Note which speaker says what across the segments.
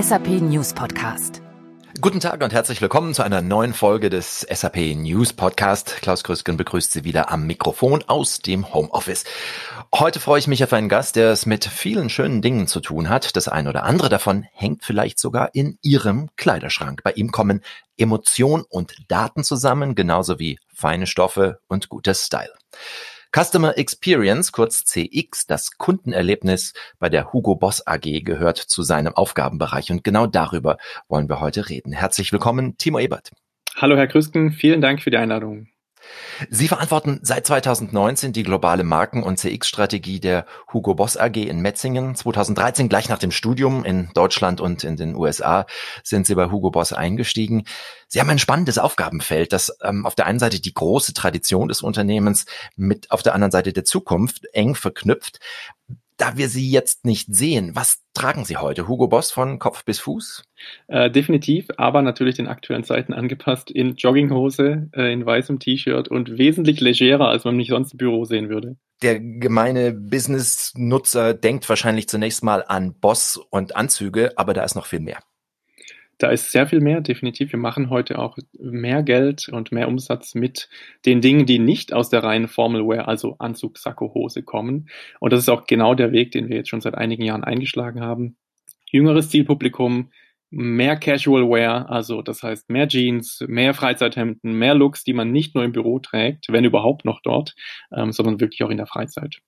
Speaker 1: SAP News Podcast.
Speaker 2: Guten Tag und herzlich willkommen zu einer neuen Folge des SAP News Podcast. Klaus Krüsken begrüßt Sie wieder am Mikrofon aus dem Homeoffice. Heute freue ich mich auf einen Gast, der es mit vielen schönen Dingen zu tun hat. Das eine oder andere davon hängt vielleicht sogar in Ihrem Kleiderschrank. Bei ihm kommen Emotion und Daten zusammen, genauso wie feine Stoffe und guter Style. Customer Experience, kurz CX, das Kundenerlebnis bei der Hugo Boss AG gehört zu seinem Aufgabenbereich und genau darüber wollen wir heute reden. Herzlich willkommen, Timo Ebert.
Speaker 3: Hallo Herr Krüsken, vielen Dank für die Einladung.
Speaker 2: Sie verantworten seit 2019 die globale Marken- und CX-Strategie der Hugo Boss AG in Metzingen. 2013, gleich nach dem Studium in Deutschland und in den USA, sind Sie bei Hugo Boss eingestiegen. Sie haben ein spannendes Aufgabenfeld, das ähm, auf der einen Seite die große Tradition des Unternehmens mit auf der anderen Seite der Zukunft eng verknüpft. Da wir Sie jetzt nicht sehen, was tragen Sie heute? Hugo Boss von Kopf bis Fuß?
Speaker 3: Äh, definitiv, aber natürlich den aktuellen Zeiten angepasst in Jogginghose, äh, in weißem T-Shirt und wesentlich legerer, als man mich sonst im Büro sehen würde.
Speaker 2: Der gemeine Business-Nutzer denkt wahrscheinlich zunächst mal an Boss und Anzüge, aber da ist noch viel mehr.
Speaker 3: Da ist sehr viel mehr, definitiv. Wir machen heute auch mehr Geld und mehr Umsatz mit den Dingen, die nicht aus der reinen Formalwear, also Anzug, Sakko, Hose kommen. Und das ist auch genau der Weg, den wir jetzt schon seit einigen Jahren eingeschlagen haben. Jüngeres Zielpublikum, mehr Casual Wear, also das heißt mehr Jeans, mehr Freizeithemden, mehr Looks, die man nicht nur im Büro trägt, wenn überhaupt noch dort, ähm, sondern wirklich auch in der Freizeit.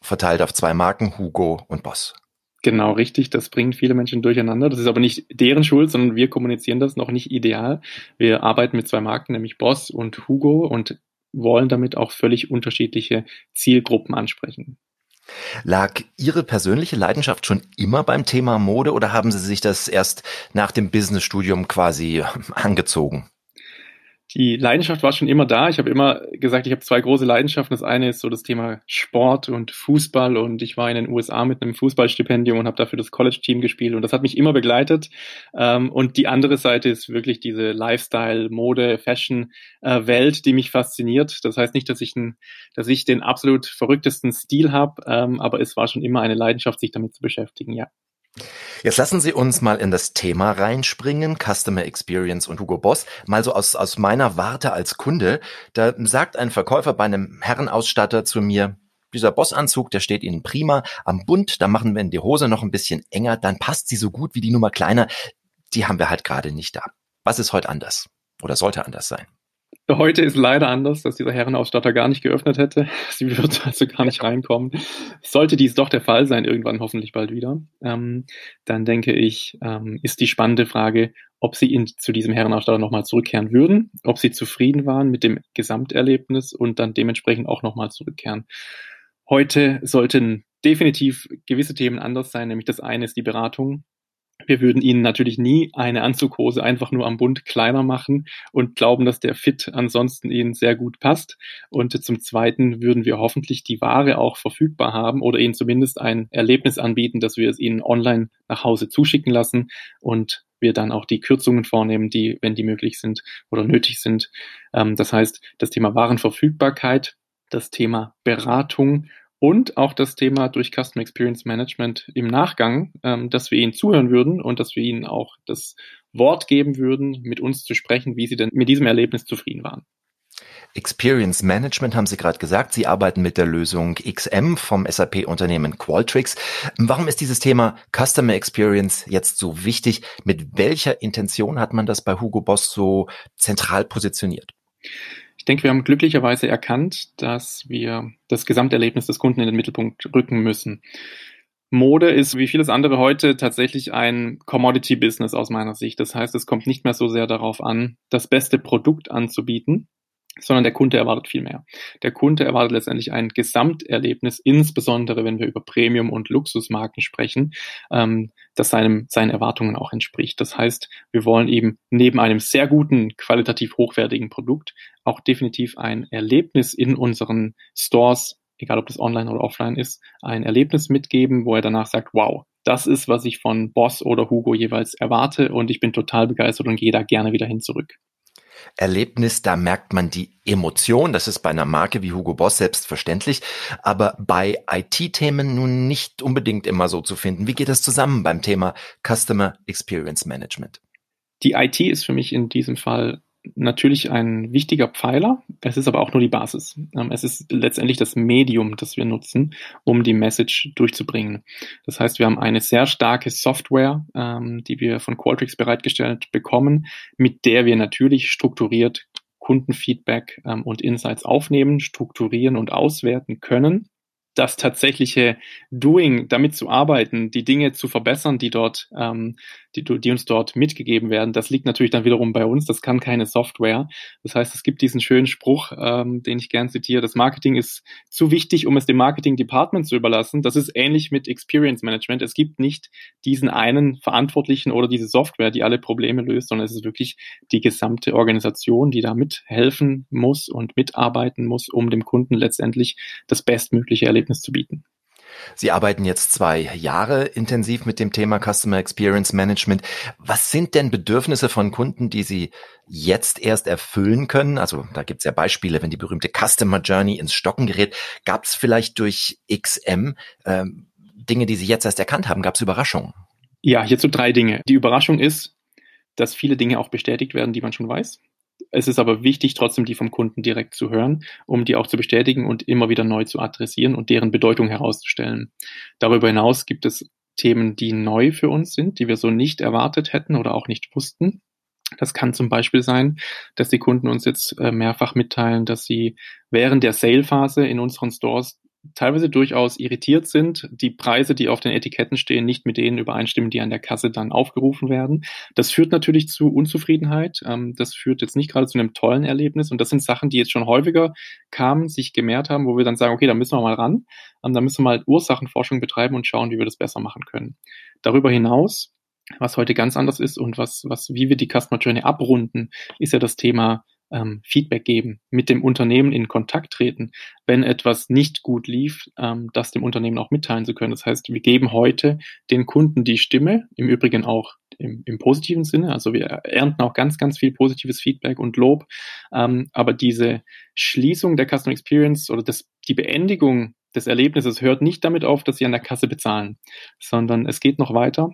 Speaker 2: Verteilt auf zwei Marken, Hugo und Boss.
Speaker 3: Genau, richtig. Das bringt viele Menschen durcheinander. Das ist aber nicht deren Schuld, sondern wir kommunizieren das noch nicht ideal. Wir arbeiten mit zwei Marken, nämlich Boss und Hugo und wollen damit auch völlig unterschiedliche Zielgruppen ansprechen.
Speaker 2: Lag Ihre persönliche Leidenschaft schon immer beim Thema Mode oder haben Sie sich das erst nach dem Businessstudium quasi angezogen?
Speaker 3: Die Leidenschaft war schon immer da. Ich habe immer gesagt, ich habe zwei große Leidenschaften. Das eine ist so das Thema Sport und Fußball und ich war in den USA mit einem Fußballstipendium und habe dafür das College-Team gespielt und das hat mich immer begleitet. Ähm, und die andere Seite ist wirklich diese Lifestyle, Mode, Fashion-Welt, äh, die mich fasziniert. Das heißt nicht, dass ich, ein, dass ich den absolut verrücktesten Stil habe, ähm, aber es war schon immer eine Leidenschaft, sich damit zu beschäftigen, ja.
Speaker 2: Jetzt lassen Sie uns mal in das Thema reinspringen, Customer Experience und Hugo Boss. Mal so aus, aus meiner Warte als Kunde. Da sagt ein Verkäufer bei einem Herrenausstatter zu mir, dieser Bossanzug, der steht Ihnen prima am Bund, da machen wir in die Hose noch ein bisschen enger, dann passt sie so gut wie die Nummer kleiner. Die haben wir halt gerade nicht da. Was ist heute anders? Oder sollte anders sein?
Speaker 3: Heute ist leider anders, dass dieser Herrenausstatter gar nicht geöffnet hätte. Sie wird also gar nicht reinkommen. Sollte dies doch der Fall sein, irgendwann hoffentlich bald wieder, ähm, dann denke ich, ähm, ist die spannende Frage, ob Sie in, zu diesem Herrenausstatter nochmal zurückkehren würden, ob Sie zufrieden waren mit dem Gesamterlebnis und dann dementsprechend auch nochmal zurückkehren. Heute sollten definitiv gewisse Themen anders sein, nämlich das eine ist die Beratung, wir würden ihnen natürlich nie eine Anzughose einfach nur am Bund kleiner machen und glauben, dass der Fit ansonsten ihnen sehr gut passt. Und zum Zweiten würden wir hoffentlich die Ware auch verfügbar haben oder ihnen zumindest ein Erlebnis anbieten, dass wir es ihnen online nach Hause zuschicken lassen und wir dann auch die Kürzungen vornehmen, die, wenn die möglich sind oder nötig sind. Ähm, das heißt, das Thema Warenverfügbarkeit, das Thema Beratung und auch das Thema durch Customer Experience Management im Nachgang, ähm, dass wir ihnen zuhören würden und dass wir ihnen auch das Wort geben würden, mit uns zu sprechen, wie sie denn mit diesem Erlebnis zufrieden waren.
Speaker 2: Experience Management haben Sie gerade gesagt. Sie arbeiten mit der Lösung XM vom SAP-Unternehmen Qualtrics. Warum ist dieses Thema Customer Experience jetzt so wichtig? Mit welcher Intention hat man das bei Hugo Boss so zentral positioniert?
Speaker 3: Ich denke, wir haben glücklicherweise erkannt, dass wir das Gesamterlebnis des Kunden in den Mittelpunkt rücken müssen. Mode ist wie vieles andere heute tatsächlich ein Commodity-Business aus meiner Sicht. Das heißt, es kommt nicht mehr so sehr darauf an, das beste Produkt anzubieten, sondern der Kunde erwartet viel mehr. Der Kunde erwartet letztendlich ein Gesamterlebnis, insbesondere wenn wir über Premium- und Luxusmarken sprechen, ähm, das seinem, seinen Erwartungen auch entspricht. Das heißt, wir wollen eben neben einem sehr guten, qualitativ hochwertigen Produkt auch definitiv ein Erlebnis in unseren Stores, egal ob das online oder offline ist, ein Erlebnis mitgeben, wo er danach sagt, wow, das ist, was ich von Boss oder Hugo jeweils erwarte und ich bin total begeistert und gehe da gerne wieder hin zurück.
Speaker 2: Erlebnis, da merkt man die Emotion. Das ist bei einer Marke wie Hugo Boss selbstverständlich, aber bei IT-Themen nun nicht unbedingt immer so zu finden. Wie geht das zusammen beim Thema Customer Experience Management?
Speaker 3: Die IT ist für mich in diesem Fall natürlich ein wichtiger Pfeiler. Es ist aber auch nur die Basis. Ähm, es ist letztendlich das Medium, das wir nutzen, um die Message durchzubringen. Das heißt, wir haben eine sehr starke Software, ähm, die wir von Qualtrics bereitgestellt bekommen, mit der wir natürlich strukturiert Kundenfeedback ähm, und Insights aufnehmen, strukturieren und auswerten können das tatsächliche Doing, damit zu arbeiten, die Dinge zu verbessern, die dort, die, die uns dort mitgegeben werden, das liegt natürlich dann wiederum bei uns. Das kann keine Software. Das heißt, es gibt diesen schönen Spruch, ähm, den ich gern zitiere: Das Marketing ist zu wichtig, um es dem Marketing Department zu überlassen. Das ist ähnlich mit Experience Management. Es gibt nicht diesen einen Verantwortlichen oder diese Software, die alle Probleme löst, sondern es ist wirklich die gesamte Organisation, die da mithelfen muss und mitarbeiten muss, um dem Kunden letztendlich das bestmögliche Erlebnis Erlebnis zu bieten.
Speaker 2: Sie arbeiten jetzt zwei Jahre intensiv mit dem Thema Customer Experience Management. Was sind denn Bedürfnisse von Kunden, die Sie jetzt erst erfüllen können? Also da gibt es ja Beispiele, wenn die berühmte Customer Journey ins Stocken gerät. Gab es vielleicht durch XM ähm, Dinge, die Sie jetzt erst erkannt haben? Gab es Überraschungen?
Speaker 3: Ja, hierzu drei Dinge. Die Überraschung ist, dass viele Dinge auch bestätigt werden, die man schon weiß. Es ist aber wichtig, trotzdem die vom Kunden direkt zu hören, um die auch zu bestätigen und immer wieder neu zu adressieren und deren Bedeutung herauszustellen. Darüber hinaus gibt es Themen, die neu für uns sind, die wir so nicht erwartet hätten oder auch nicht wussten. Das kann zum Beispiel sein, dass die Kunden uns jetzt äh, mehrfach mitteilen, dass sie während der Sale-Phase in unseren Stores teilweise durchaus irritiert sind, die Preise, die auf den Etiketten stehen, nicht mit denen übereinstimmen, die an der Kasse dann aufgerufen werden. Das führt natürlich zu Unzufriedenheit. Ähm, das führt jetzt nicht gerade zu einem tollen Erlebnis. Und das sind Sachen, die jetzt schon häufiger kamen, sich gemehrt haben, wo wir dann sagen, okay, da müssen wir mal ran. Ähm, da müssen wir mal Ursachenforschung betreiben und schauen, wie wir das besser machen können. Darüber hinaus was heute ganz anders ist und was, was, wie wir die Customer Journey abrunden, ist ja das Thema ähm, Feedback geben, mit dem Unternehmen in Kontakt treten, wenn etwas nicht gut lief, ähm, das dem Unternehmen auch mitteilen zu können. Das heißt, wir geben heute den Kunden die Stimme, im Übrigen auch im, im positiven Sinne. Also wir ernten auch ganz, ganz viel positives Feedback und Lob. Ähm, aber diese Schließung der Customer Experience oder das, die Beendigung des Erlebnisses hört nicht damit auf, dass sie an der Kasse bezahlen, sondern es geht noch weiter.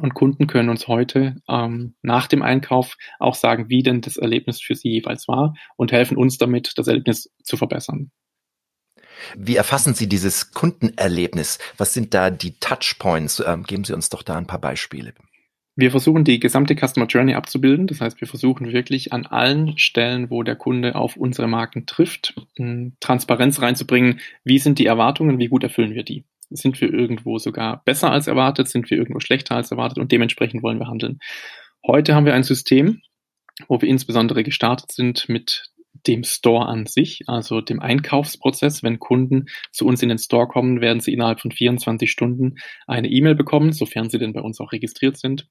Speaker 3: Und Kunden können uns heute ähm, nach dem Einkauf auch sagen, wie denn das Erlebnis für sie jeweils war und helfen uns damit, das Erlebnis zu verbessern.
Speaker 2: Wie erfassen Sie dieses Kundenerlebnis? Was sind da die Touchpoints? Ähm, geben Sie uns doch da ein paar Beispiele.
Speaker 3: Wir versuchen die gesamte Customer Journey abzubilden. Das heißt, wir versuchen wirklich an allen Stellen, wo der Kunde auf unsere Marken trifft, Transparenz reinzubringen. Wie sind die Erwartungen? Wie gut erfüllen wir die? Sind wir irgendwo sogar besser als erwartet? Sind wir irgendwo schlechter als erwartet? Und dementsprechend wollen wir handeln. Heute haben wir ein System, wo wir insbesondere gestartet sind mit dem Store an sich, also dem Einkaufsprozess. Wenn Kunden zu uns in den Store kommen, werden sie innerhalb von 24 Stunden eine E-Mail bekommen, sofern sie denn bei uns auch registriert sind,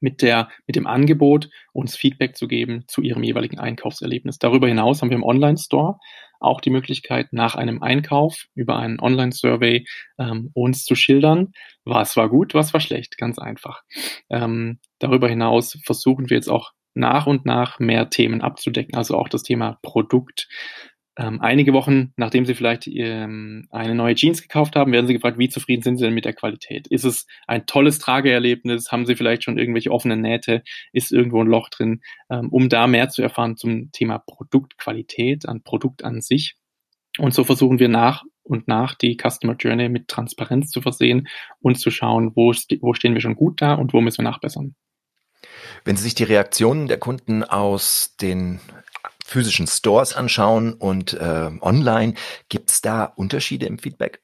Speaker 3: mit der, mit dem Angebot, uns Feedback zu geben zu ihrem jeweiligen Einkaufserlebnis. Darüber hinaus haben wir im Online-Store auch die Möglichkeit, nach einem Einkauf über einen Online-Survey ähm, uns zu schildern, was war gut, was war schlecht, ganz einfach. Ähm, darüber hinaus versuchen wir jetzt auch nach und nach mehr Themen abzudecken, also auch das Thema Produkt, ähm, einige Wochen, nachdem Sie vielleicht ähm, eine neue Jeans gekauft haben, werden Sie gefragt, wie zufrieden sind Sie denn mit der Qualität? Ist es ein tolles Trageerlebnis? Haben Sie vielleicht schon irgendwelche offenen Nähte? Ist irgendwo ein Loch drin? Ähm, um da mehr zu erfahren zum Thema Produktqualität, an Produkt an sich. Und so versuchen wir nach und nach die Customer Journey mit Transparenz zu versehen und zu schauen, wo, wo stehen wir schon gut da und wo müssen wir nachbessern.
Speaker 2: Wenn Sie sich die Reaktionen der Kunden aus den physischen Stores anschauen und äh, online, gibt es da Unterschiede im Feedback?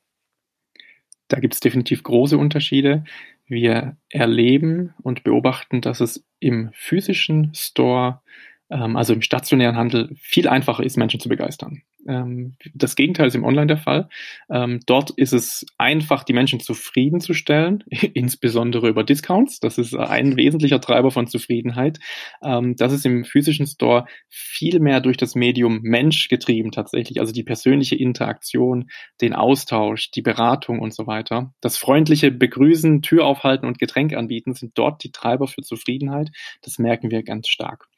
Speaker 3: Da gibt es definitiv große Unterschiede. Wir erleben und beobachten, dass es im physischen Store, ähm, also im stationären Handel, viel einfacher ist, Menschen zu begeistern. Ähm, das Gegenteil ist im Online der Fall. Ähm, dort ist es einfach, die Menschen zufriedenzustellen, insbesondere über Discounts. Das ist ein wesentlicher Treiber von Zufriedenheit. Ähm, das ist im physischen Store viel mehr durch das Medium Mensch getrieben tatsächlich. Also die persönliche Interaktion, den Austausch, die Beratung und so weiter. Das freundliche Begrüßen, Tür aufhalten und Getränk anbieten sind dort die Treiber für Zufriedenheit. Das merken wir ganz stark.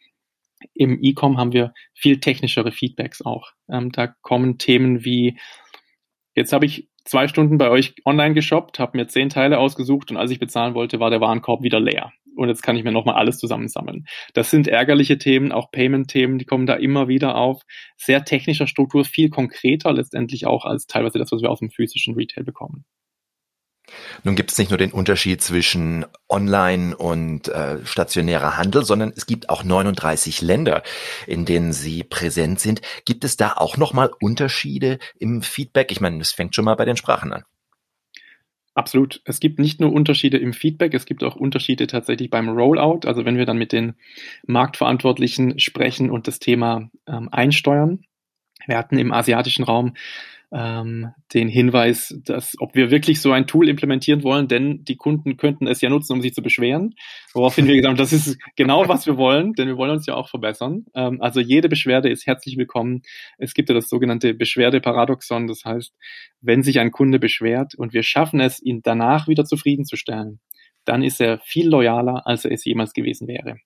Speaker 3: Im E-Com haben wir viel technischere Feedbacks auch. Ähm, da kommen Themen wie, jetzt habe ich zwei Stunden bei euch online geshoppt, habe mir zehn Teile ausgesucht und als ich bezahlen wollte, war der Warenkorb wieder leer. Und jetzt kann ich mir nochmal alles zusammensammeln. Das sind ärgerliche Themen, auch Payment-Themen, die kommen da immer wieder auf. Sehr technischer Struktur, viel konkreter letztendlich auch als teilweise das, was wir aus dem physischen Retail bekommen.
Speaker 2: Nun gibt es nicht nur den Unterschied zwischen Online und äh, stationärer Handel, sondern es gibt auch 39 Länder, in denen Sie präsent sind. Gibt es da auch nochmal Unterschiede im Feedback? Ich meine, es fängt schon mal bei den Sprachen an.
Speaker 3: Absolut. Es gibt nicht nur Unterschiede im Feedback, es gibt auch Unterschiede tatsächlich beim Rollout. Also wenn wir dann mit den Marktverantwortlichen sprechen und das Thema ähm, einsteuern. Wir hatten im asiatischen Raum ähm, den Hinweis, dass ob wir wirklich so ein Tool implementieren wollen, denn die Kunden könnten es ja nutzen, um sich zu beschweren. Woraufhin wir gesagt haben, das ist genau, was wir wollen, denn wir wollen uns ja auch verbessern. Ähm, also jede Beschwerde ist herzlich willkommen. Es gibt ja das sogenannte Beschwerdeparadoxon, das heißt, wenn sich ein Kunde beschwert und wir schaffen es, ihn danach wieder zufriedenzustellen, dann ist er viel loyaler, als er es jemals gewesen wäre.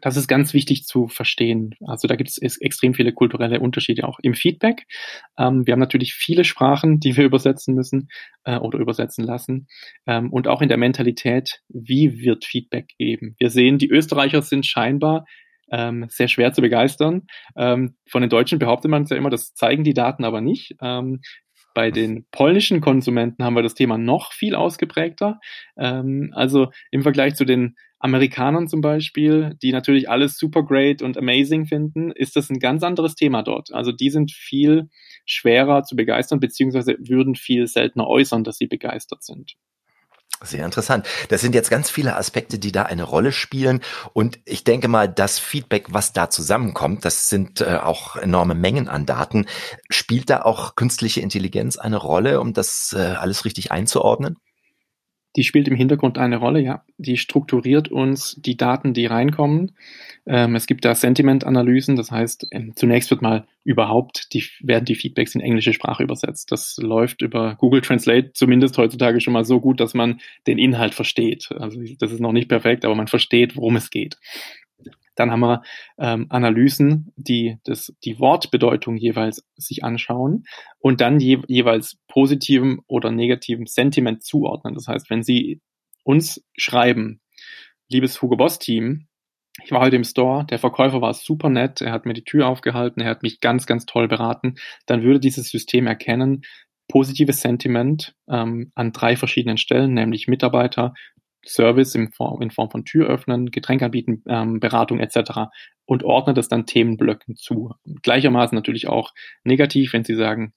Speaker 3: Das ist ganz wichtig zu verstehen. Also da gibt es extrem viele kulturelle Unterschiede auch im Feedback. Ähm, wir haben natürlich viele Sprachen, die wir übersetzen müssen äh, oder übersetzen lassen. Ähm, und auch in der Mentalität, wie wird Feedback geben? Wir sehen, die Österreicher sind scheinbar ähm, sehr schwer zu begeistern. Ähm, von den Deutschen behauptet man es ja immer, das zeigen die Daten aber nicht. Bei den polnischen Konsumenten haben wir das Thema noch viel ausgeprägter. Ähm, also im Vergleich zu den Amerikanern zum Beispiel, die natürlich alles super great und amazing finden, ist das ein ganz anderes Thema dort. Also die sind viel schwerer zu begeistern, beziehungsweise würden viel seltener äußern, dass sie begeistert sind.
Speaker 2: Sehr interessant. Das sind jetzt ganz viele Aspekte, die da eine Rolle spielen. Und ich denke mal, das Feedback, was da zusammenkommt, das sind äh, auch enorme Mengen an Daten. Spielt da auch künstliche Intelligenz eine Rolle, um das äh, alles richtig einzuordnen?
Speaker 3: Die spielt im Hintergrund eine Rolle, ja. Die strukturiert uns die Daten, die reinkommen. Ähm, es gibt da Sentiment-Analysen, das heißt, ähm, zunächst wird mal überhaupt, die, werden die Feedbacks in englische Sprache übersetzt. Das läuft über Google Translate zumindest heutzutage schon mal so gut, dass man den Inhalt versteht. Also das ist noch nicht perfekt, aber man versteht, worum es geht. Dann haben wir ähm, Analysen, die das, die Wortbedeutung jeweils sich anschauen und dann je, jeweils positivem oder negativem Sentiment zuordnen. Das heißt, wenn Sie uns schreiben, liebes Hugo Boss Team, ich war heute im Store, der Verkäufer war super nett, er hat mir die Tür aufgehalten, er hat mich ganz, ganz toll beraten, dann würde dieses System erkennen, positives Sentiment ähm, an drei verschiedenen Stellen, nämlich Mitarbeiter, Service in Form, in Form von Tür öffnen, Getränk anbieten, ähm, Beratung etc. und ordnet das dann Themenblöcken zu. Gleichermaßen natürlich auch negativ, wenn Sie sagen,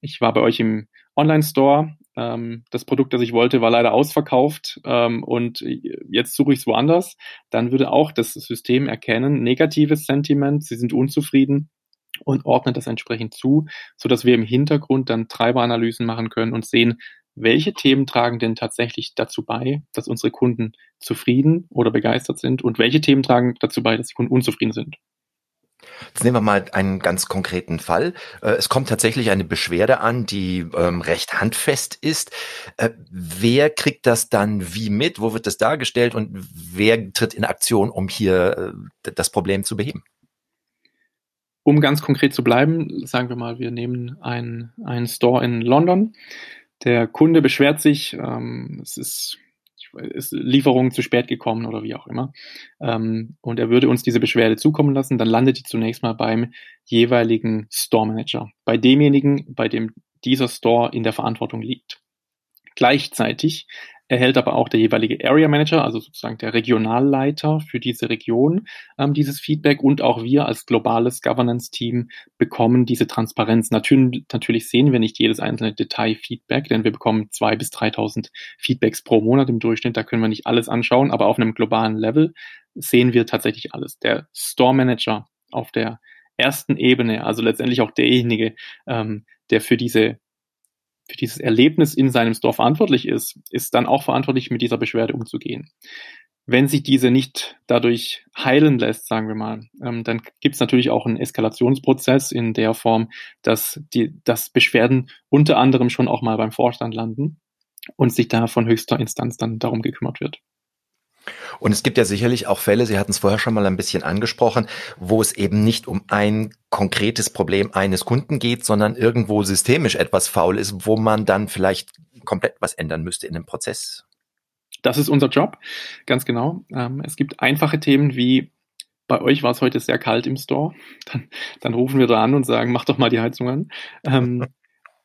Speaker 3: ich war bei euch im Online-Store, ähm, das Produkt, das ich wollte, war leider ausverkauft ähm, und jetzt suche ich es woanders, dann würde auch das System erkennen, negatives Sentiment, Sie sind unzufrieden und ordnet das entsprechend zu, so dass wir im Hintergrund dann Treiberanalysen machen können und sehen, welche Themen tragen denn tatsächlich dazu bei, dass unsere Kunden zufrieden oder begeistert sind und welche Themen tragen dazu bei, dass die Kunden unzufrieden sind.
Speaker 2: Jetzt nehmen wir mal einen ganz konkreten Fall. Äh, es kommt tatsächlich eine Beschwerde an, die ähm, recht handfest ist. Äh, wer kriegt das dann wie mit? Wo wird das dargestellt und wer tritt in Aktion, um hier äh, das Problem zu beheben?
Speaker 3: Um ganz konkret zu bleiben, sagen wir mal, wir nehmen einen, einen Store in London. Der Kunde beschwert sich, ähm, es ist, ist Lieferung zu spät gekommen oder wie auch immer. Ähm, und er würde uns diese Beschwerde zukommen lassen, dann landet die zunächst mal beim jeweiligen Store Manager, bei demjenigen, bei dem dieser Store in der Verantwortung liegt. Gleichzeitig erhält aber auch der jeweilige Area Manager, also sozusagen der Regionalleiter für diese Region, ähm, dieses Feedback und auch wir als globales Governance-Team bekommen diese Transparenz. Natürlich, natürlich sehen wir nicht jedes einzelne Detail-Feedback, denn wir bekommen zwei bis 3.000 Feedbacks pro Monat im Durchschnitt. Da können wir nicht alles anschauen, aber auf einem globalen Level sehen wir tatsächlich alles. Der Store Manager auf der ersten Ebene, also letztendlich auch derjenige, ähm, der für diese für dieses Erlebnis in seinem Store verantwortlich ist, ist dann auch verantwortlich, mit dieser Beschwerde umzugehen. Wenn sich diese nicht dadurch heilen lässt, sagen wir mal, ähm, dann gibt es natürlich auch einen Eskalationsprozess in der Form, dass die, dass Beschwerden unter anderem schon auch mal beim Vorstand landen und sich da von höchster Instanz dann darum gekümmert wird.
Speaker 2: Und es gibt ja sicherlich auch Fälle, Sie hatten es vorher schon mal ein bisschen angesprochen, wo es eben nicht um ein konkretes Problem eines Kunden geht, sondern irgendwo systemisch etwas faul ist, wo man dann vielleicht komplett was ändern müsste in dem Prozess.
Speaker 3: Das ist unser Job, ganz genau. Ähm, es gibt einfache Themen wie bei euch war es heute sehr kalt im Store. Dann, dann rufen wir da an und sagen, mach doch mal die Heizung an. Ähm,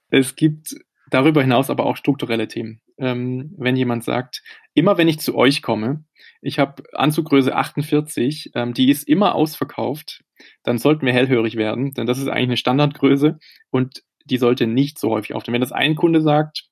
Speaker 3: es gibt darüber hinaus aber auch strukturelle Themen. Ähm, wenn jemand sagt, immer wenn ich zu euch komme, ich habe Anzuggröße 48, ähm, die ist immer ausverkauft, dann sollten wir hellhörig werden, denn das ist eigentlich eine Standardgröße und die sollte nicht so häufig auftauchen. Wenn das ein Kunde sagt,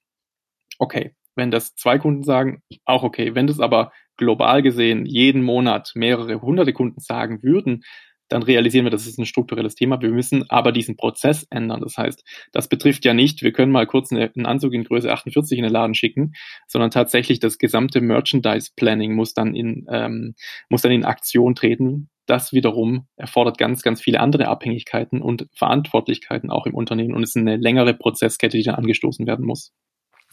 Speaker 3: okay, wenn das zwei Kunden sagen, auch okay. Wenn das aber global gesehen jeden Monat mehrere hunderte Kunden sagen würden, dann realisieren wir, das ist ein strukturelles Thema. Wir müssen aber diesen Prozess ändern. Das heißt, das betrifft ja nicht, wir können mal kurz einen Anzug in Größe 48 in den Laden schicken, sondern tatsächlich das gesamte Merchandise Planning muss dann in, ähm, muss dann in Aktion treten. Das wiederum erfordert ganz, ganz viele andere Abhängigkeiten und Verantwortlichkeiten auch im Unternehmen und ist eine längere Prozesskette, die dann angestoßen werden muss.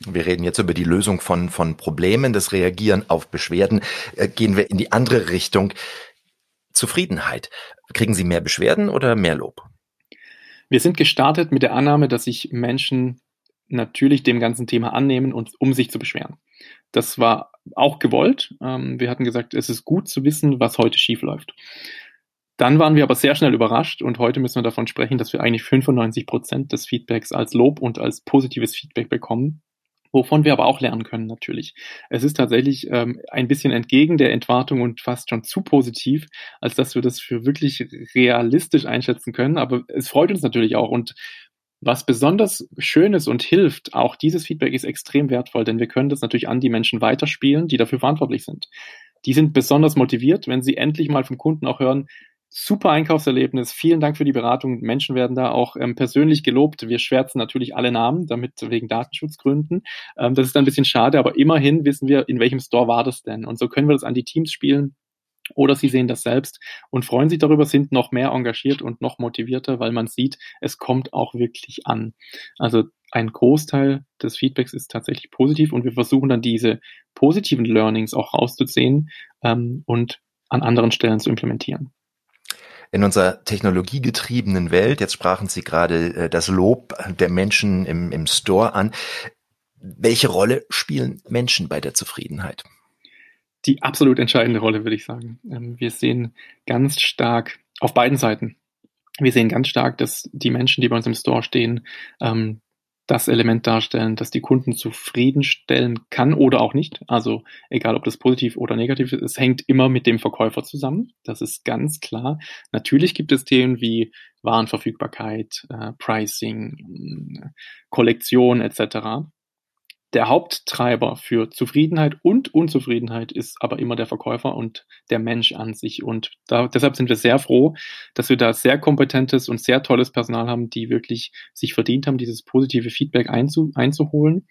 Speaker 2: Wir reden jetzt über die Lösung von, von Problemen, das Reagieren auf Beschwerden. Äh, gehen wir in die andere Richtung. Zufriedenheit. Kriegen Sie mehr Beschwerden oder mehr Lob?
Speaker 3: Wir sind gestartet mit der Annahme, dass sich Menschen natürlich dem ganzen Thema annehmen und um sich zu beschweren. Das war auch gewollt. Ähm, wir hatten gesagt, es ist gut zu wissen, was heute schief läuft. Dann waren wir aber sehr schnell überrascht und heute müssen wir davon sprechen, dass wir eigentlich 95 Prozent des Feedbacks als Lob und als positives Feedback bekommen wovon wir aber auch lernen können natürlich. Es ist tatsächlich ähm, ein bisschen entgegen der Entwartung und fast schon zu positiv, als dass wir das für wirklich realistisch einschätzen können. Aber es freut uns natürlich auch und was besonders schön ist und hilft, auch dieses Feedback ist extrem wertvoll, denn wir können das natürlich an die Menschen weiterspielen, die dafür verantwortlich sind. Die sind besonders motiviert, wenn sie endlich mal vom Kunden auch hören, super Einkaufserlebnis. Vielen Dank für die Beratung. Menschen werden da auch ähm, persönlich gelobt. Wir schwärzen natürlich alle Namen, damit wegen Datenschutzgründen. Ähm, das ist ein bisschen schade, aber immerhin wissen wir, in welchem Store war das denn. Und so können wir das an die Teams spielen. Oder sie sehen das selbst und freuen sich darüber, sind noch mehr engagiert und noch motivierter, weil man sieht, es kommt auch wirklich an. Also ein Großteil des Feedbacks ist tatsächlich positiv und wir versuchen dann diese positiven Learnings auch rauszuziehen ähm, und an anderen Stellen zu implementieren
Speaker 2: in unserer technologiegetriebenen Welt, jetzt sprachen Sie gerade äh, das Lob der Menschen im, im Store an, welche Rolle spielen Menschen bei der Zufriedenheit?
Speaker 3: Die absolut entscheidende Rolle, würde ich sagen. Ähm, wir sehen ganz stark auf beiden Seiten. Wir sehen ganz stark, dass die Menschen, die bei uns im Store stehen, ähm, das Element darstellen, das die Kunden zufriedenstellen kann oder auch nicht. Also egal, ob das positiv oder negativ ist, es hängt immer mit dem Verkäufer zusammen. Das ist ganz klar. Natürlich gibt es Themen wie Warenverfügbarkeit, äh, Pricing, äh, Kollektion etc. Der Haupttreiber für Zufriedenheit und Unzufriedenheit ist aber immer der Verkäufer und der Mensch an sich. Und da, deshalb sind wir sehr froh, dass wir da sehr kompetentes und sehr tolles Personal haben, die wirklich sich verdient haben, dieses positive Feedback einzu, einzuholen.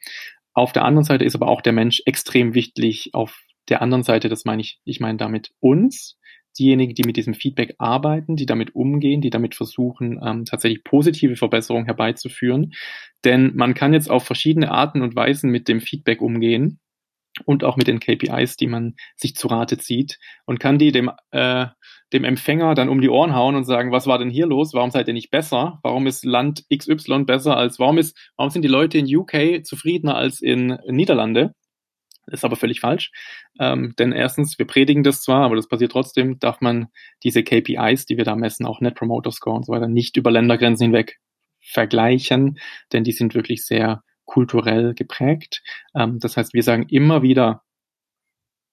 Speaker 3: Auf der anderen Seite ist aber auch der Mensch extrem wichtig. Auf der anderen Seite, das meine ich, ich meine damit uns, diejenigen, die mit diesem Feedback arbeiten, die damit umgehen, die damit versuchen, ähm, tatsächlich positive Verbesserungen herbeizuführen. Denn man kann jetzt auf verschiedene Arten und Weisen mit dem Feedback umgehen und auch mit den KPIs, die man sich zu Rate zieht und kann die dem, äh, dem Empfänger dann um die Ohren hauen und sagen, was war denn hier los? Warum seid ihr nicht besser? Warum ist Land XY besser als, warum ist, warum sind die Leute in UK zufriedener als in Niederlande? Ist aber völlig falsch. Ähm, denn erstens, wir predigen das zwar, aber das passiert trotzdem, darf man diese KPIs, die wir da messen, auch Net Promoter Score und so weiter, nicht über Ländergrenzen hinweg vergleichen, denn die sind wirklich sehr kulturell geprägt. Ähm, das heißt, wir sagen immer wieder,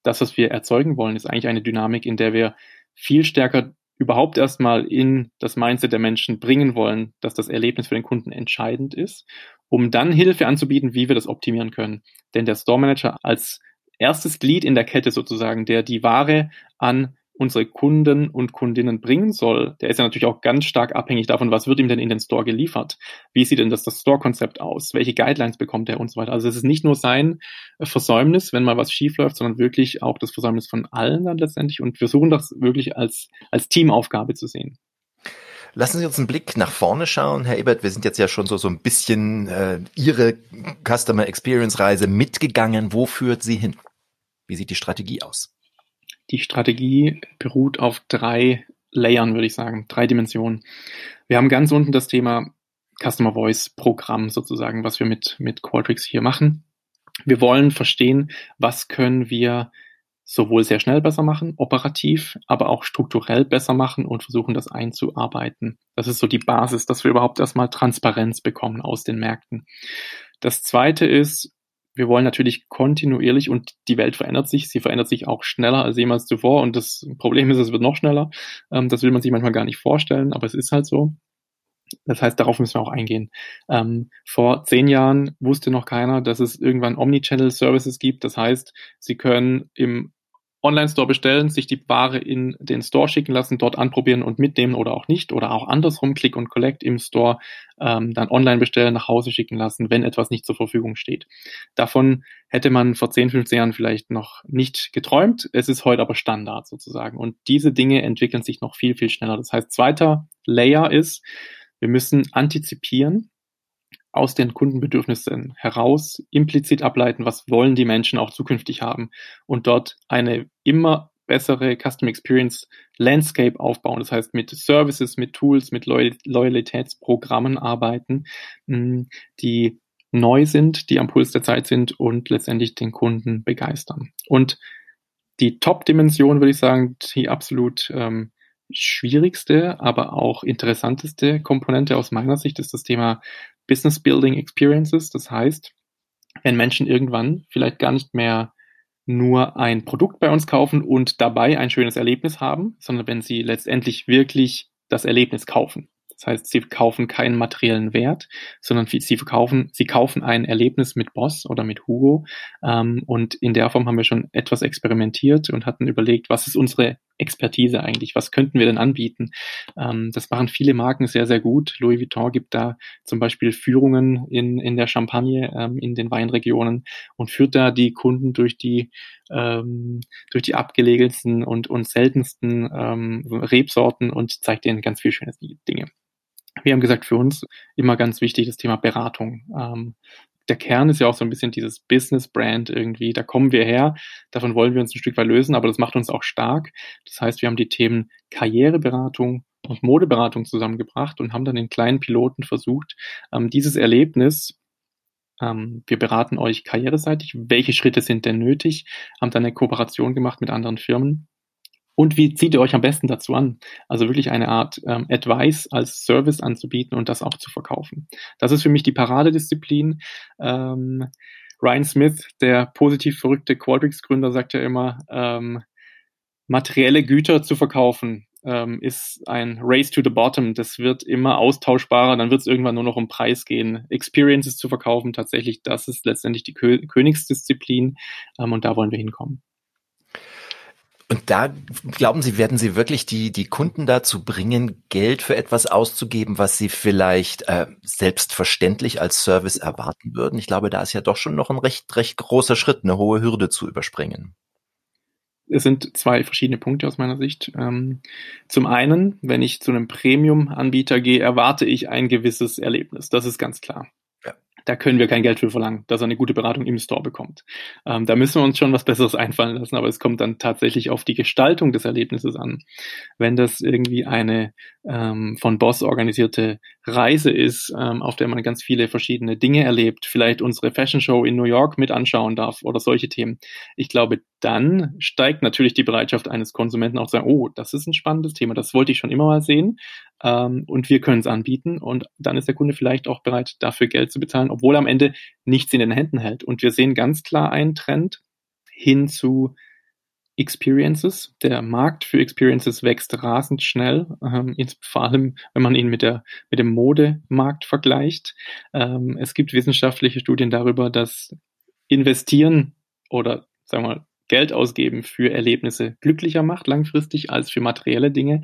Speaker 3: das, was wir erzeugen wollen, ist eigentlich eine Dynamik, in der wir viel stärker überhaupt erstmal in das Mindset der Menschen bringen wollen, dass das Erlebnis für den Kunden entscheidend ist, um dann Hilfe anzubieten, wie wir das optimieren können. Denn der Store Manager als erstes Glied in der Kette sozusagen, der die Ware an unsere Kunden und Kundinnen bringen soll, der ist ja natürlich auch ganz stark abhängig davon, was wird ihm denn in den Store geliefert? Wie sieht denn das, das Store-Konzept aus? Welche Guidelines bekommt er und so weiter? Also es ist nicht nur sein Versäumnis, wenn mal was schief läuft, sondern wirklich auch das Versäumnis von allen dann letztendlich und wir versuchen das wirklich als, als Teamaufgabe zu sehen.
Speaker 2: Lassen Sie uns einen Blick nach vorne schauen, Herr Ebert. Wir sind jetzt ja schon so, so ein bisschen äh, Ihre Customer Experience Reise mitgegangen. Wo führt sie hin? Wie sieht die Strategie aus?
Speaker 3: Die Strategie beruht auf drei Layern, würde ich sagen, drei Dimensionen. Wir haben ganz unten das Thema Customer Voice Programm sozusagen, was wir mit, mit Qualtrics hier machen. Wir wollen verstehen, was können wir sowohl sehr schnell besser machen, operativ, aber auch strukturell besser machen und versuchen, das einzuarbeiten. Das ist so die Basis, dass wir überhaupt erstmal Transparenz bekommen aus den Märkten. Das zweite ist, wir wollen natürlich kontinuierlich und die Welt verändert sich, sie verändert sich auch schneller als jemals zuvor und das Problem ist, es wird noch schneller. Ähm, das will man sich manchmal gar nicht vorstellen, aber es ist halt so. Das heißt, darauf müssen wir auch eingehen. Ähm, vor zehn Jahren wusste noch keiner, dass es irgendwann Omnichannel-Services gibt. Das heißt, Sie können im Online-Store bestellen, sich die Ware in den Store schicken lassen, dort anprobieren und mitnehmen oder auch nicht oder auch andersrum Click und Collect im Store ähm, dann online bestellen, nach Hause schicken lassen, wenn etwas nicht zur Verfügung steht. Davon hätte man vor 10, 15 Jahren vielleicht noch nicht geträumt. Es ist heute aber Standard sozusagen. Und diese Dinge entwickeln sich noch viel, viel schneller. Das heißt, zweiter Layer ist, wir müssen antizipieren, aus den Kundenbedürfnissen heraus implizit ableiten, was wollen die Menschen auch zukünftig haben und dort eine immer bessere Custom Experience Landscape aufbauen. Das heißt, mit Services, mit Tools, mit Loyalitätsprogrammen arbeiten, hm, die neu sind, die am Puls der Zeit sind und letztendlich den Kunden begeistern. Und die Top-Dimension, würde ich sagen, die absolut ähm, schwierigste, aber auch interessanteste Komponente aus meiner Sicht ist das Thema Business Building Experiences. Das heißt, wenn Menschen irgendwann vielleicht gar nicht mehr nur ein Produkt bei uns kaufen und dabei ein schönes Erlebnis haben, sondern wenn sie letztendlich wirklich das Erlebnis kaufen. Das heißt, sie kaufen keinen materiellen Wert, sondern sie verkaufen, sie kaufen ein Erlebnis mit Boss oder mit Hugo. Ähm, und in der Form haben wir schon etwas experimentiert und hatten überlegt, was ist unsere Expertise eigentlich? Was könnten wir denn anbieten? Ähm, das machen viele Marken sehr, sehr gut. Louis Vuitton gibt da zum Beispiel Führungen in, in der Champagne, ähm, in den Weinregionen und führt da die Kunden durch die, ähm, durch die abgelegelsten und, und seltensten ähm, Rebsorten und zeigt ihnen ganz viel schöne Dinge. Wir haben gesagt, für uns immer ganz wichtig das Thema Beratung. Ähm, der Kern ist ja auch so ein bisschen dieses Business Brand irgendwie. Da kommen wir her. Davon wollen wir uns ein Stück weit lösen, aber das macht uns auch stark. Das heißt, wir haben die Themen Karriereberatung und Modeberatung zusammengebracht und haben dann in kleinen Piloten versucht, ähm, dieses Erlebnis ähm, wir beraten euch karriereseitig. Welche Schritte sind denn nötig? Haben dann eine Kooperation gemacht mit anderen Firmen und wie zieht ihr euch am besten dazu an? Also wirklich eine Art ähm, Advice als Service anzubieten und das auch zu verkaufen. Das ist für mich die Paradedisziplin. Ähm, Ryan Smith, der positiv verrückte Qualtrics-Gründer, sagt ja immer, ähm, materielle Güter zu verkaufen ähm, ist ein Race to the Bottom. Das wird immer austauschbarer, dann wird es irgendwann nur noch um Preis gehen. Experiences zu verkaufen, tatsächlich, das ist letztendlich die Kö Königsdisziplin ähm, und da wollen wir hinkommen.
Speaker 2: Und da glauben Sie, werden Sie wirklich die, die Kunden dazu bringen, Geld für etwas auszugeben, was sie vielleicht äh, selbstverständlich als Service erwarten würden? Ich glaube, da ist ja doch schon noch ein recht, recht großer Schritt, eine hohe Hürde zu überspringen.
Speaker 3: Es sind zwei verschiedene Punkte aus meiner Sicht. Ähm, zum einen, wenn ich zu einem Premium-Anbieter gehe, erwarte ich ein gewisses Erlebnis. Das ist ganz klar da können wir kein Geld für verlangen, dass er eine gute Beratung im Store bekommt. Ähm, da müssen wir uns schon was Besseres einfallen lassen, aber es kommt dann tatsächlich auf die Gestaltung des Erlebnisses an. Wenn das irgendwie eine ähm, von Boss organisierte Reise ist, ähm, auf der man ganz viele verschiedene Dinge erlebt, vielleicht unsere Fashion Show in New York mit anschauen darf oder solche Themen. Ich glaube, dann steigt natürlich die Bereitschaft eines Konsumenten auch zu sagen, oh, das ist ein spannendes Thema, das wollte ich schon immer mal sehen ähm, und wir können es anbieten und dann ist der Kunde vielleicht auch bereit, dafür Geld zu bezahlen, obwohl er am Ende nichts in den Händen hält. Und wir sehen ganz klar einen Trend hin zu Experiences. Der Markt für Experiences wächst rasend schnell, ähm, vor allem wenn man ihn mit, der, mit dem Modemarkt vergleicht. Ähm, es gibt wissenschaftliche Studien darüber, dass investieren oder sagen wir mal Geld ausgeben für Erlebnisse glücklicher macht langfristig als für materielle Dinge.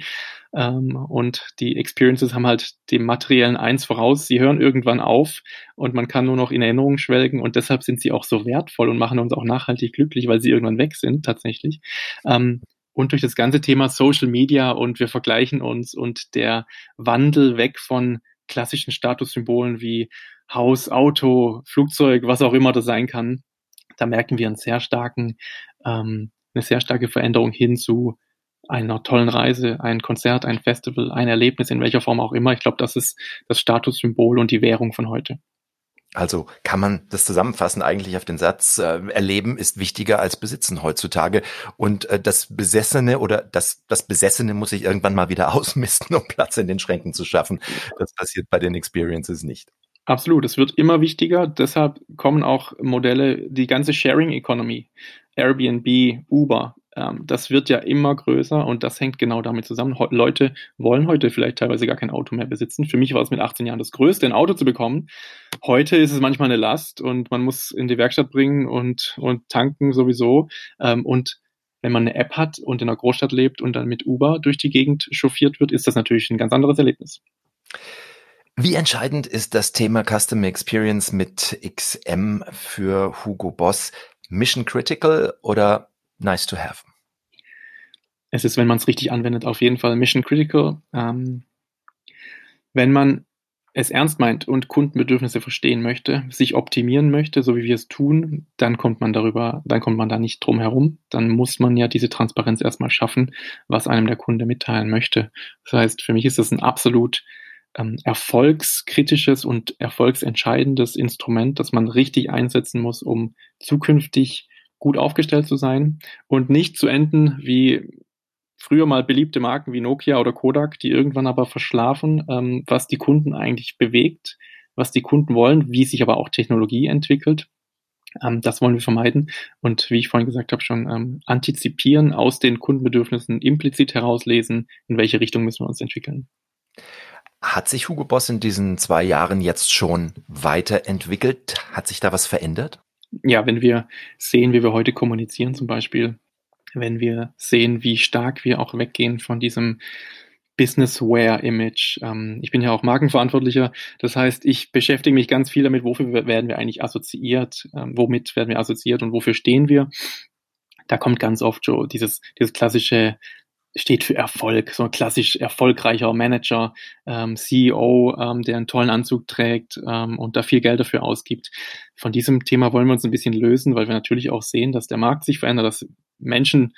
Speaker 3: Ähm, und die Experiences haben halt dem materiellen eins voraus. Sie hören irgendwann auf und man kann nur noch in Erinnerungen schwelgen und deshalb sind sie auch so wertvoll und machen uns auch nachhaltig glücklich, weil sie irgendwann weg sind tatsächlich. Ähm, und durch das ganze Thema Social Media und wir vergleichen uns und der Wandel weg von klassischen Statussymbolen wie Haus, Auto, Flugzeug, was auch immer das sein kann, da merken wir einen sehr starken ähm, eine sehr starke Veränderung hin zu einer tollen Reise, ein Konzert, ein Festival, ein Erlebnis, in welcher Form auch immer. Ich glaube, das ist das Statussymbol und die Währung von heute.
Speaker 2: Also kann man das zusammenfassen eigentlich auf den Satz, äh, Erleben ist wichtiger als Besitzen heutzutage. Und äh, das Besessene oder das, das Besessene muss sich irgendwann mal wieder ausmisten, um Platz in den Schränken zu schaffen. Das passiert bei den Experiences nicht.
Speaker 3: Absolut, es wird immer wichtiger. Deshalb kommen auch Modelle, die ganze Sharing Economy, Airbnb, Uber, ähm, das wird ja immer größer und das hängt genau damit zusammen. Leute wollen heute vielleicht teilweise gar kein Auto mehr besitzen. Für mich war es mit 18 Jahren das Größte, ein Auto zu bekommen. Heute ist es manchmal eine Last und man muss in die Werkstatt bringen und, und tanken sowieso. Ähm, und wenn man eine App hat und in einer Großstadt lebt und dann mit Uber durch die Gegend chauffiert wird, ist das natürlich ein ganz anderes Erlebnis.
Speaker 2: Wie entscheidend ist das Thema Customer Experience mit XM für Hugo Boss? Mission critical oder nice to have?
Speaker 3: Es ist, wenn man es richtig anwendet, auf jeden Fall mission critical. Ähm, wenn man es ernst meint und Kundenbedürfnisse verstehen möchte, sich optimieren möchte, so wie wir es tun, dann kommt man darüber, dann kommt man da nicht drum herum. Dann muss man ja diese Transparenz erstmal schaffen, was einem der Kunde mitteilen möchte. Das heißt, für mich ist das ein absolut ähm, erfolgskritisches und erfolgsentscheidendes Instrument, das man richtig einsetzen muss, um zukünftig gut aufgestellt zu sein und nicht zu enden wie früher mal beliebte Marken wie Nokia oder Kodak, die irgendwann aber verschlafen, ähm, was die Kunden eigentlich bewegt, was die Kunden wollen, wie sich aber auch Technologie entwickelt. Ähm, das wollen wir vermeiden und wie ich vorhin gesagt habe, schon ähm, antizipieren, aus den Kundenbedürfnissen implizit herauslesen, in welche Richtung müssen wir uns entwickeln.
Speaker 2: Hat sich Hugo Boss in diesen zwei Jahren jetzt schon weiterentwickelt? Hat sich da was verändert?
Speaker 3: ja, wenn wir sehen, wie wir heute kommunizieren zum Beispiel, wenn wir sehen, wie stark wir auch weggehen von diesem Businessware-Image. Ähm, ich bin ja auch Markenverantwortlicher. Das heißt, ich beschäftige mich ganz viel damit, wofür werden wir eigentlich assoziiert, ähm, womit werden wir assoziiert und wofür stehen wir. Da kommt ganz oft so dieses, dieses klassische steht für Erfolg, so ein klassisch erfolgreicher Manager, ähm, CEO, ähm, der einen tollen Anzug trägt ähm, und da viel Geld dafür ausgibt. Von diesem Thema wollen wir uns ein bisschen lösen, weil wir natürlich auch sehen, dass der Markt sich verändert, dass Menschen,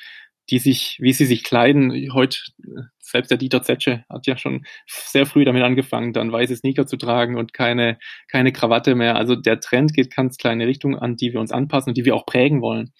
Speaker 3: die sich, wie sie sich kleiden, heute, selbst der Dieter Zetsche hat ja schon sehr früh damit angefangen, dann weiße Sneaker zu tragen und keine, keine Krawatte mehr. Also der Trend geht ganz kleine Richtung an, die wir uns anpassen und die wir auch prägen wollen.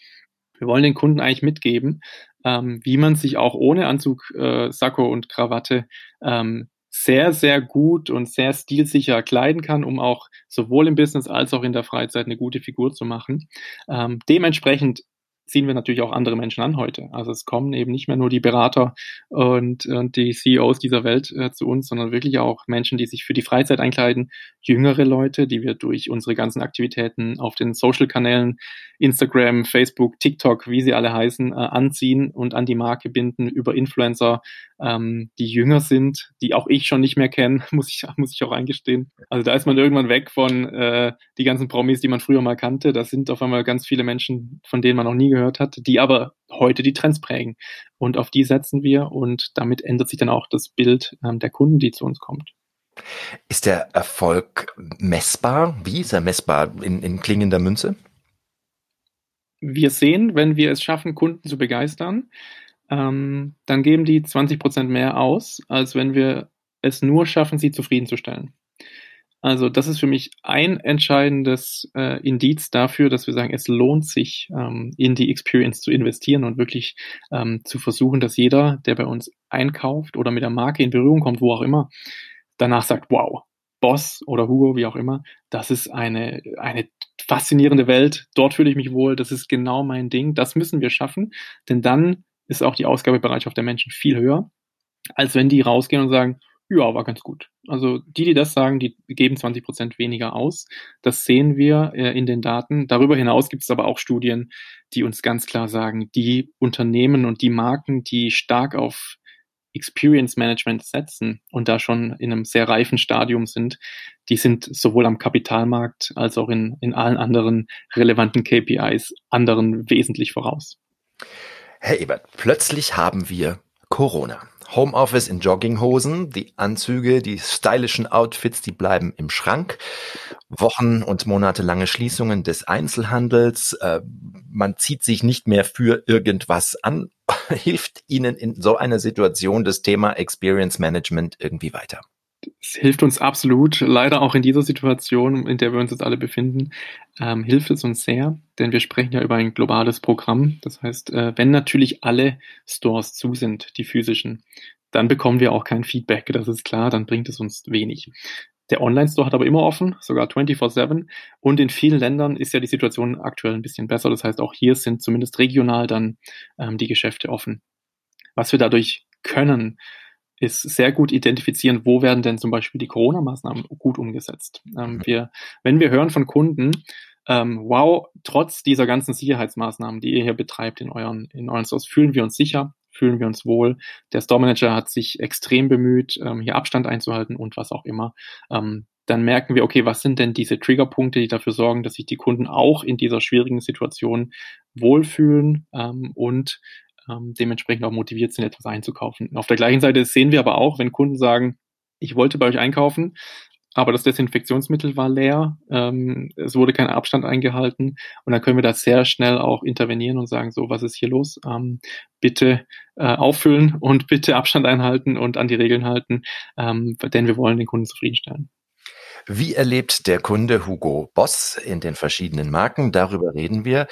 Speaker 3: Wir wollen den Kunden eigentlich mitgeben, ähm, wie man sich auch ohne Anzug, äh, Sakko und Krawatte ähm, sehr, sehr gut und sehr stilsicher kleiden kann, um auch sowohl im Business als auch in der Freizeit eine gute Figur zu machen. Ähm, dementsprechend ziehen wir natürlich auch andere Menschen an heute. Also es kommen eben nicht mehr nur die Berater und, und die CEOs dieser Welt äh, zu uns, sondern wirklich auch Menschen, die sich für die Freizeit einkleiden, jüngere Leute, die wir durch unsere ganzen Aktivitäten auf den Social-Kanälen, Instagram, Facebook, TikTok, wie sie alle heißen, äh, anziehen und an die Marke binden über Influencer, ähm, die jünger sind, die auch ich schon nicht mehr kenne, muss ich, muss ich auch eingestehen. Also da ist man irgendwann weg von äh, die ganzen Promis, die man früher mal kannte. Das sind auf einmal ganz viele Menschen, von denen man noch nie gehört hat, die aber heute die Trends prägen. Und auf die setzen wir und damit ändert sich dann auch das Bild ähm, der Kunden, die zu uns kommt.
Speaker 2: Ist der Erfolg messbar? Wie ist er messbar in, in klingender Münze?
Speaker 3: Wir sehen, wenn wir es schaffen, Kunden zu begeistern, ähm, dann geben die 20 Prozent mehr aus, als wenn wir es nur schaffen, sie zufriedenzustellen. Also das ist für mich ein entscheidendes äh, Indiz dafür, dass wir sagen, es lohnt sich, ähm, in die Experience zu investieren und wirklich ähm, zu versuchen, dass jeder, der bei uns einkauft oder mit der Marke in Berührung kommt, wo auch immer, danach sagt, wow, Boss oder Hugo, wie auch immer, das ist eine, eine faszinierende Welt, dort fühle ich mich wohl, das ist genau mein Ding, das müssen wir schaffen, denn dann ist auch die Ausgabebereitschaft der Menschen viel höher, als wenn die rausgehen und sagen, ja, war ganz gut. Also die, die das sagen, die geben 20 Prozent weniger aus. Das sehen wir äh, in den Daten. Darüber hinaus gibt es aber auch Studien, die uns ganz klar sagen, die Unternehmen und die Marken, die stark auf Experience Management setzen und da schon in einem sehr reifen Stadium sind, die sind sowohl am Kapitalmarkt als auch in, in allen anderen relevanten KPIs anderen wesentlich voraus.
Speaker 2: Herr Ebert, plötzlich haben wir Corona. Homeoffice in Jogginghosen, die Anzüge, die stylischen Outfits, die bleiben im Schrank. Wochen und monatelange Schließungen des Einzelhandels. Äh, man zieht sich nicht mehr für irgendwas an. Hilft Ihnen in so einer Situation das Thema Experience Management irgendwie weiter?
Speaker 3: Es hilft uns absolut, leider auch in dieser Situation, in der wir uns jetzt alle befinden, ähm, hilft es uns sehr, denn wir sprechen ja über ein globales Programm. Das heißt, äh, wenn natürlich alle Stores zu sind, die physischen, dann bekommen wir auch kein Feedback, das ist klar, dann bringt es uns wenig. Der Online-Store hat aber immer offen, sogar 24-7. Und in vielen Ländern ist ja die Situation aktuell ein bisschen besser. Das heißt, auch hier sind zumindest regional dann ähm, die Geschäfte offen. Was wir dadurch können, ist sehr gut identifizieren, wo werden denn zum Beispiel die Corona-Maßnahmen gut umgesetzt. Ähm, mhm. wir, wenn wir hören von Kunden, ähm, wow, trotz dieser ganzen Sicherheitsmaßnahmen, die ihr hier betreibt in euren, in euren Stores, fühlen wir uns sicher, fühlen wir uns wohl. Der Store Manager hat sich extrem bemüht, ähm, hier Abstand einzuhalten und was auch immer. Ähm, dann merken wir, okay, was sind denn diese Triggerpunkte, die dafür sorgen, dass sich die Kunden auch in dieser schwierigen Situation wohlfühlen ähm, und ähm, dementsprechend auch motiviert sind, etwas einzukaufen. Auf der gleichen Seite sehen wir aber auch, wenn Kunden sagen, ich wollte bei euch einkaufen, aber das Desinfektionsmittel war leer, ähm, es wurde kein Abstand eingehalten und dann können wir da sehr schnell auch intervenieren und sagen, so, was ist hier los? Ähm, bitte äh, auffüllen und bitte Abstand einhalten und an die Regeln halten, ähm, denn wir wollen den Kunden zufriedenstellen.
Speaker 2: Wie erlebt der Kunde Hugo Boss in den verschiedenen Marken? Darüber reden wir.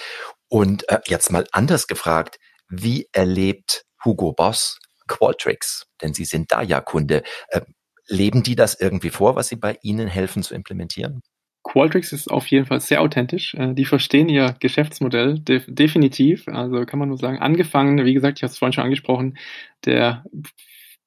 Speaker 2: Und äh, jetzt mal anders gefragt, wie erlebt Hugo Boss Qualtrics? Denn Sie sind da ja Kunde. Äh, leben die das irgendwie vor, was Sie bei Ihnen helfen zu implementieren?
Speaker 3: Qualtrics ist auf jeden Fall sehr authentisch. Äh, die verstehen ihr Geschäftsmodell de definitiv. Also kann man nur sagen, angefangen, wie gesagt, ich habe es vorhin schon angesprochen, der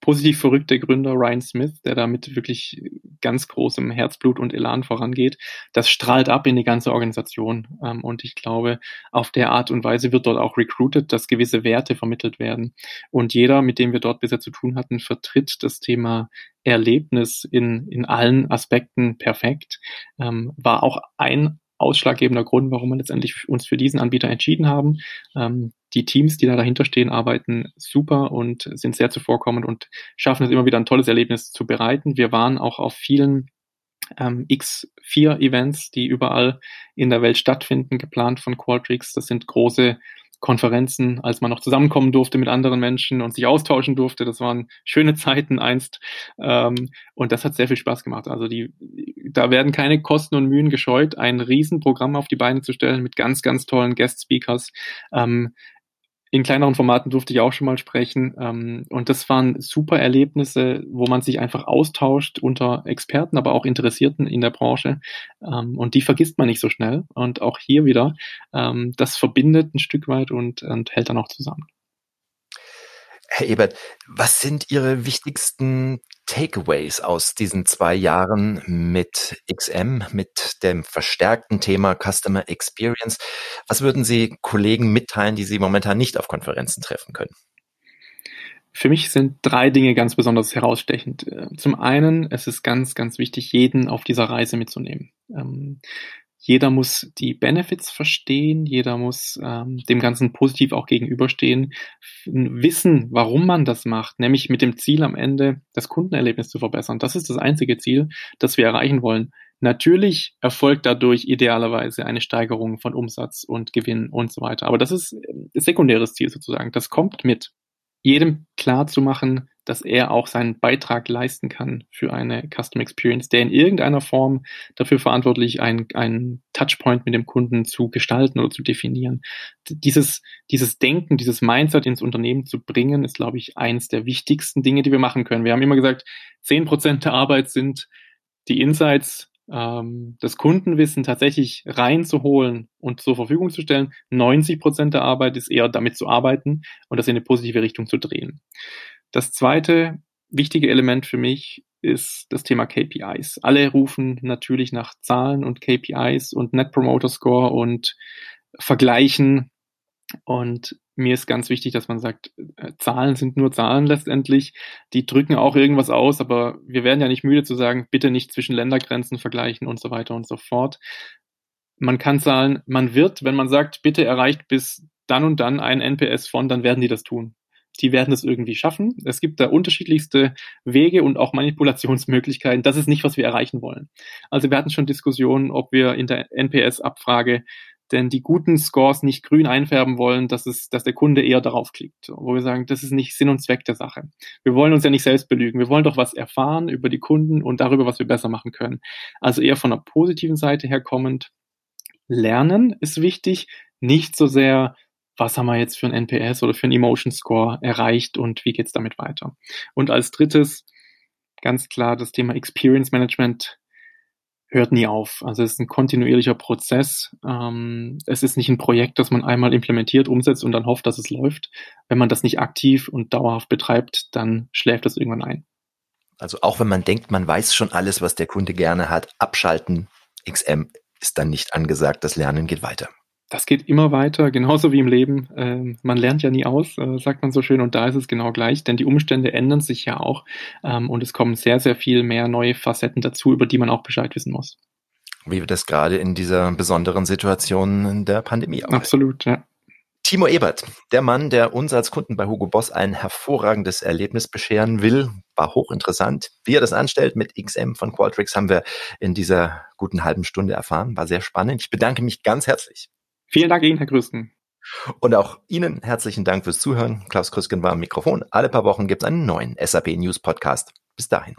Speaker 3: positiv verrückte Gründer Ryan Smith, der da mit wirklich ganz großem Herzblut und Elan vorangeht, das strahlt ab in die ganze Organisation. Ähm, und ich glaube, auf der Art und Weise wird dort auch recruited, dass gewisse Werte vermittelt werden. Und jeder, mit dem wir dort bisher zu tun hatten, vertritt das Thema Erlebnis in, in allen Aspekten perfekt. Ähm, war auch ein ausschlaggebender Grund, warum wir letztendlich uns für diesen Anbieter entschieden haben. Ähm, die Teams, die da dahinter stehen, arbeiten super und sind sehr zuvorkommend und schaffen es immer wieder ein tolles Erlebnis zu bereiten. Wir waren auch auf vielen ähm, X4-Events, die überall in der Welt stattfinden, geplant von Qualtrics. Das sind große Konferenzen, als man noch zusammenkommen durfte mit anderen Menschen und sich austauschen durfte. Das waren schöne Zeiten einst. Ähm, und das hat sehr viel Spaß gemacht. Also die, da werden keine Kosten und Mühen gescheut, ein Riesenprogramm auf die Beine zu stellen mit ganz, ganz tollen Guest Speakers. Ähm, in kleineren Formaten durfte ich auch schon mal sprechen. Ähm, und das waren super Erlebnisse, wo man sich einfach austauscht unter Experten, aber auch Interessierten in der Branche. Ähm, und die vergisst man nicht so schnell. Und auch hier wieder, ähm, das verbindet ein Stück weit und, und hält dann auch zusammen.
Speaker 2: Herr Ebert, was sind Ihre wichtigsten Takeaways aus diesen zwei Jahren mit XM, mit dem verstärkten Thema Customer Experience? Was würden Sie Kollegen mitteilen, die Sie momentan nicht auf Konferenzen treffen können?
Speaker 3: Für mich sind drei Dinge ganz besonders herausstechend. Zum einen, es ist ganz, ganz wichtig, jeden auf dieser Reise mitzunehmen. Jeder muss die Benefits verstehen, jeder muss ähm, dem Ganzen positiv auch gegenüberstehen, wissen, warum man das macht, nämlich mit dem Ziel am Ende, das Kundenerlebnis zu verbessern. Das ist das einzige Ziel, das wir erreichen wollen. Natürlich erfolgt dadurch idealerweise eine Steigerung von Umsatz und Gewinn und so weiter. Aber das ist ein äh, sekundäres Ziel sozusagen. Das kommt mit jedem klar zu machen, dass er auch seinen Beitrag leisten kann für eine Custom Experience, der in irgendeiner Form dafür verantwortlich, einen, einen Touchpoint mit dem Kunden zu gestalten oder zu definieren. Dieses, dieses Denken, dieses Mindset ins Unternehmen zu bringen, ist, glaube ich, eines der wichtigsten Dinge, die wir machen können. Wir haben immer gesagt, zehn Prozent der Arbeit sind die Insights, ähm, das Kundenwissen tatsächlich reinzuholen und zur Verfügung zu stellen. 90 Prozent der Arbeit ist eher damit zu arbeiten und das in eine positive Richtung zu drehen. Das zweite wichtige Element für mich ist das Thema KPIs. Alle rufen natürlich nach Zahlen und KPIs und Net Promoter Score und vergleichen. Und mir ist ganz wichtig, dass man sagt, äh, Zahlen sind nur Zahlen letztendlich. Die drücken auch irgendwas aus, aber wir werden ja nicht müde zu sagen, bitte nicht zwischen Ländergrenzen vergleichen und so weiter und so fort. Man kann zahlen, man wird, wenn man sagt, bitte erreicht bis dann und dann ein NPS von, dann werden die das tun die werden es irgendwie schaffen. Es gibt da unterschiedlichste Wege und auch Manipulationsmöglichkeiten. Das ist nicht, was wir erreichen wollen. Also wir hatten schon Diskussionen, ob wir in der NPS-Abfrage denn die guten Scores nicht grün einfärben wollen, dass es, dass der Kunde eher darauf klickt. Wo wir sagen, das ist nicht Sinn und Zweck der Sache. Wir wollen uns ja nicht selbst belügen. Wir wollen doch was erfahren über die Kunden und darüber, was wir besser machen können. Also eher von der positiven Seite her kommend. Lernen ist wichtig, nicht so sehr was haben wir jetzt für ein NPS oder für ein Emotion Score erreicht und wie geht's damit weiter. Und als drittes ganz klar das Thema Experience Management hört nie auf. Also es ist ein kontinuierlicher Prozess. Ähm, es ist nicht ein Projekt, das man einmal implementiert, umsetzt und dann hofft, dass es läuft. Wenn man das nicht aktiv und dauerhaft betreibt, dann schläft es irgendwann ein.
Speaker 2: Also auch wenn man denkt, man weiß schon alles, was der Kunde gerne hat, abschalten, XM ist dann nicht angesagt, das Lernen geht weiter
Speaker 3: das geht immer weiter, genauso wie im Leben. Ähm, man lernt ja nie aus, äh, sagt man so schön, und da ist es genau gleich, denn die Umstände ändern sich ja auch ähm, und es kommen sehr, sehr viel mehr neue Facetten dazu, über die man auch Bescheid wissen muss.
Speaker 2: Wie wir das gerade in dieser besonderen Situation der Pandemie
Speaker 3: auch. Absolut, ja.
Speaker 2: Timo Ebert, der Mann, der uns als Kunden bei Hugo Boss ein hervorragendes Erlebnis bescheren will, war hochinteressant. Wie er das anstellt mit XM von Qualtrics haben wir in dieser guten halben Stunde erfahren. War sehr spannend. Ich bedanke mich ganz herzlich.
Speaker 3: Vielen Dank Ihnen, Herr Grüsten.
Speaker 2: Und auch Ihnen herzlichen Dank fürs Zuhören. Klaus Krüsken war am Mikrofon. Alle paar Wochen gibt es einen neuen SAP News Podcast. Bis dahin.